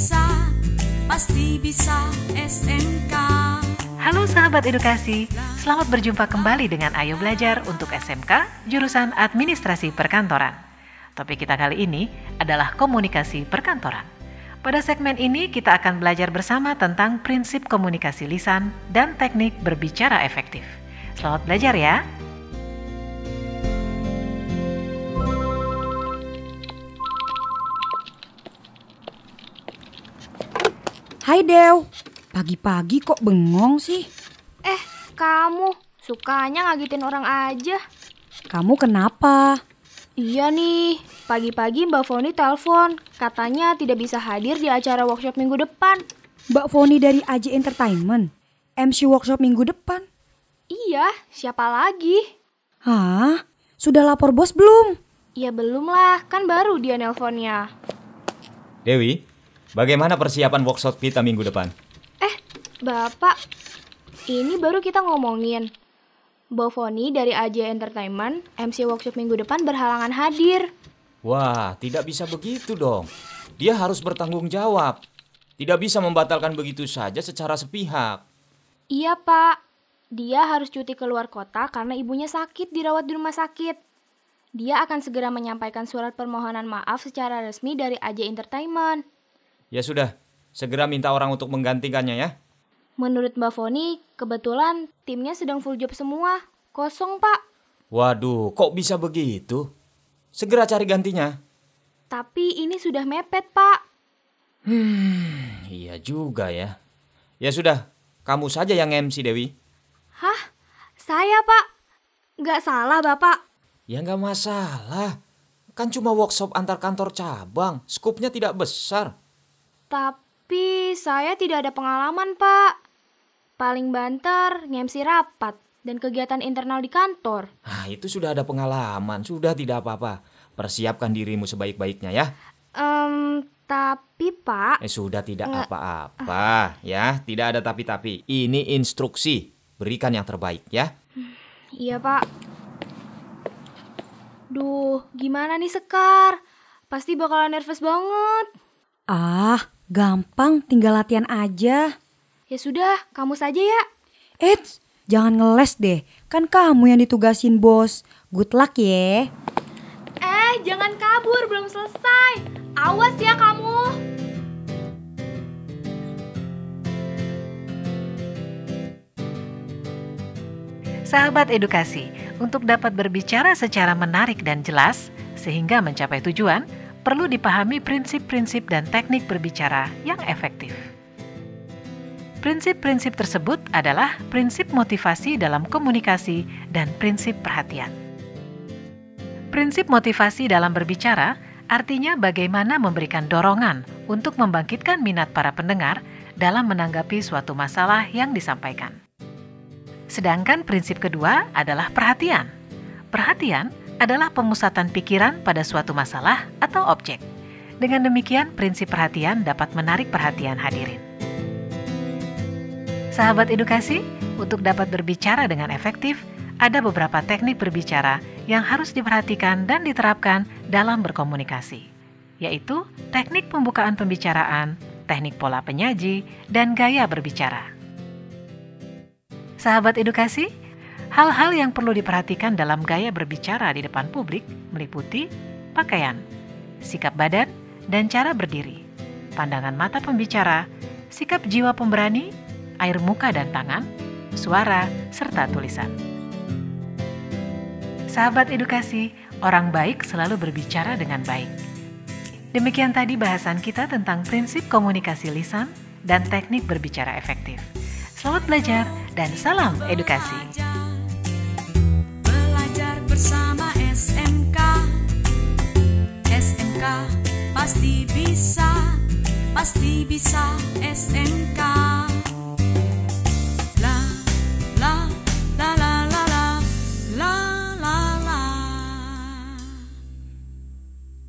bisa, pasti bisa SMK. Halo sahabat edukasi, selamat berjumpa kembali dengan Ayo Belajar untuk SMK jurusan Administrasi Perkantoran. Topik kita kali ini adalah komunikasi perkantoran. Pada segmen ini kita akan belajar bersama tentang prinsip komunikasi lisan dan teknik berbicara efektif. Selamat belajar ya. Hai Dew, pagi-pagi kok bengong sih? Eh, kamu sukanya ngagitin orang aja. Kamu kenapa? Iya nih, pagi-pagi Mbak Foni telepon, katanya tidak bisa hadir di acara workshop minggu depan. Mbak Foni dari AJ Entertainment, MC workshop minggu depan. Iya, siapa lagi? Hah? Sudah lapor bos belum? Ya belum lah, kan baru dia nelponnya. Dewi, bagaimana persiapan workshop kita minggu depan? Eh, Bapak, ini baru kita ngomongin. Mbak Foni dari AJ Entertainment, MC workshop minggu depan berhalangan hadir. Wah, tidak bisa begitu dong. Dia harus bertanggung jawab. Tidak bisa membatalkan begitu saja secara sepihak. Iya, Pak. Dia harus cuti keluar kota karena ibunya sakit dirawat di rumah sakit. Dia akan segera menyampaikan surat permohonan maaf secara resmi dari AJ Entertainment. Ya sudah, segera minta orang untuk menggantikannya ya. Menurut Mbak Foni, kebetulan timnya sedang full job semua. Kosong, Pak. Waduh, kok bisa begitu? Segera cari gantinya. Tapi ini sudah mepet, Pak. Iya juga ya. Ya sudah, kamu saja yang MC Dewi. Hah? Saya, Pak? Nggak salah, Bapak. Ya nggak masalah. Kan cuma workshop antar kantor cabang. Skupnya tidak besar. Tapi saya tidak ada pengalaman, Pak. Paling banter ngemsi rapat dan kegiatan internal di kantor. Ah, itu sudah ada pengalaman. Sudah tidak apa-apa. Persiapkan dirimu sebaik-baiknya ya. Em, tapi Pak, Eh sudah tidak apa-apa ya. Tidak ada tapi-tapi. Ini instruksi. Berikan yang terbaik ya. iya Pak. Duh, gimana nih Sekar? Pasti bakalan nervous banget. Ah, gampang, tinggal latihan aja. Ya sudah, kamu saja ya. Eits, jangan ngeles deh. Kan kamu yang ditugasin bos. Good luck ya. Eh, jangan kabur, belum selesai. Awas ya kamu. Sahabat edukasi, untuk dapat berbicara secara menarik dan jelas sehingga mencapai tujuan, perlu dipahami prinsip-prinsip dan teknik berbicara yang efektif. Prinsip-prinsip tersebut adalah prinsip motivasi dalam komunikasi dan prinsip perhatian. Prinsip motivasi dalam berbicara artinya bagaimana memberikan dorongan untuk membangkitkan minat para pendengar dalam menanggapi suatu masalah yang disampaikan. Sedangkan prinsip kedua adalah perhatian. Perhatian adalah pemusatan pikiran pada suatu masalah atau objek. Dengan demikian, prinsip perhatian dapat menarik perhatian hadirin. Sahabat edukasi, untuk dapat berbicara dengan efektif, ada beberapa teknik berbicara yang harus diperhatikan dan diterapkan dalam berkomunikasi, yaitu teknik pembukaan pembicaraan, teknik pola penyaji, dan gaya berbicara. Sahabat edukasi, hal-hal yang perlu diperhatikan dalam gaya berbicara di depan publik meliputi pakaian, sikap badan, dan cara berdiri, pandangan mata pembicara, sikap jiwa pemberani, air muka dan tangan, suara, serta tulisan. Sahabat edukasi, orang baik selalu berbicara dengan baik. Demikian tadi bahasan kita tentang prinsip komunikasi lisan dan teknik berbicara efektif. Selamat belajar dan salam edukasi.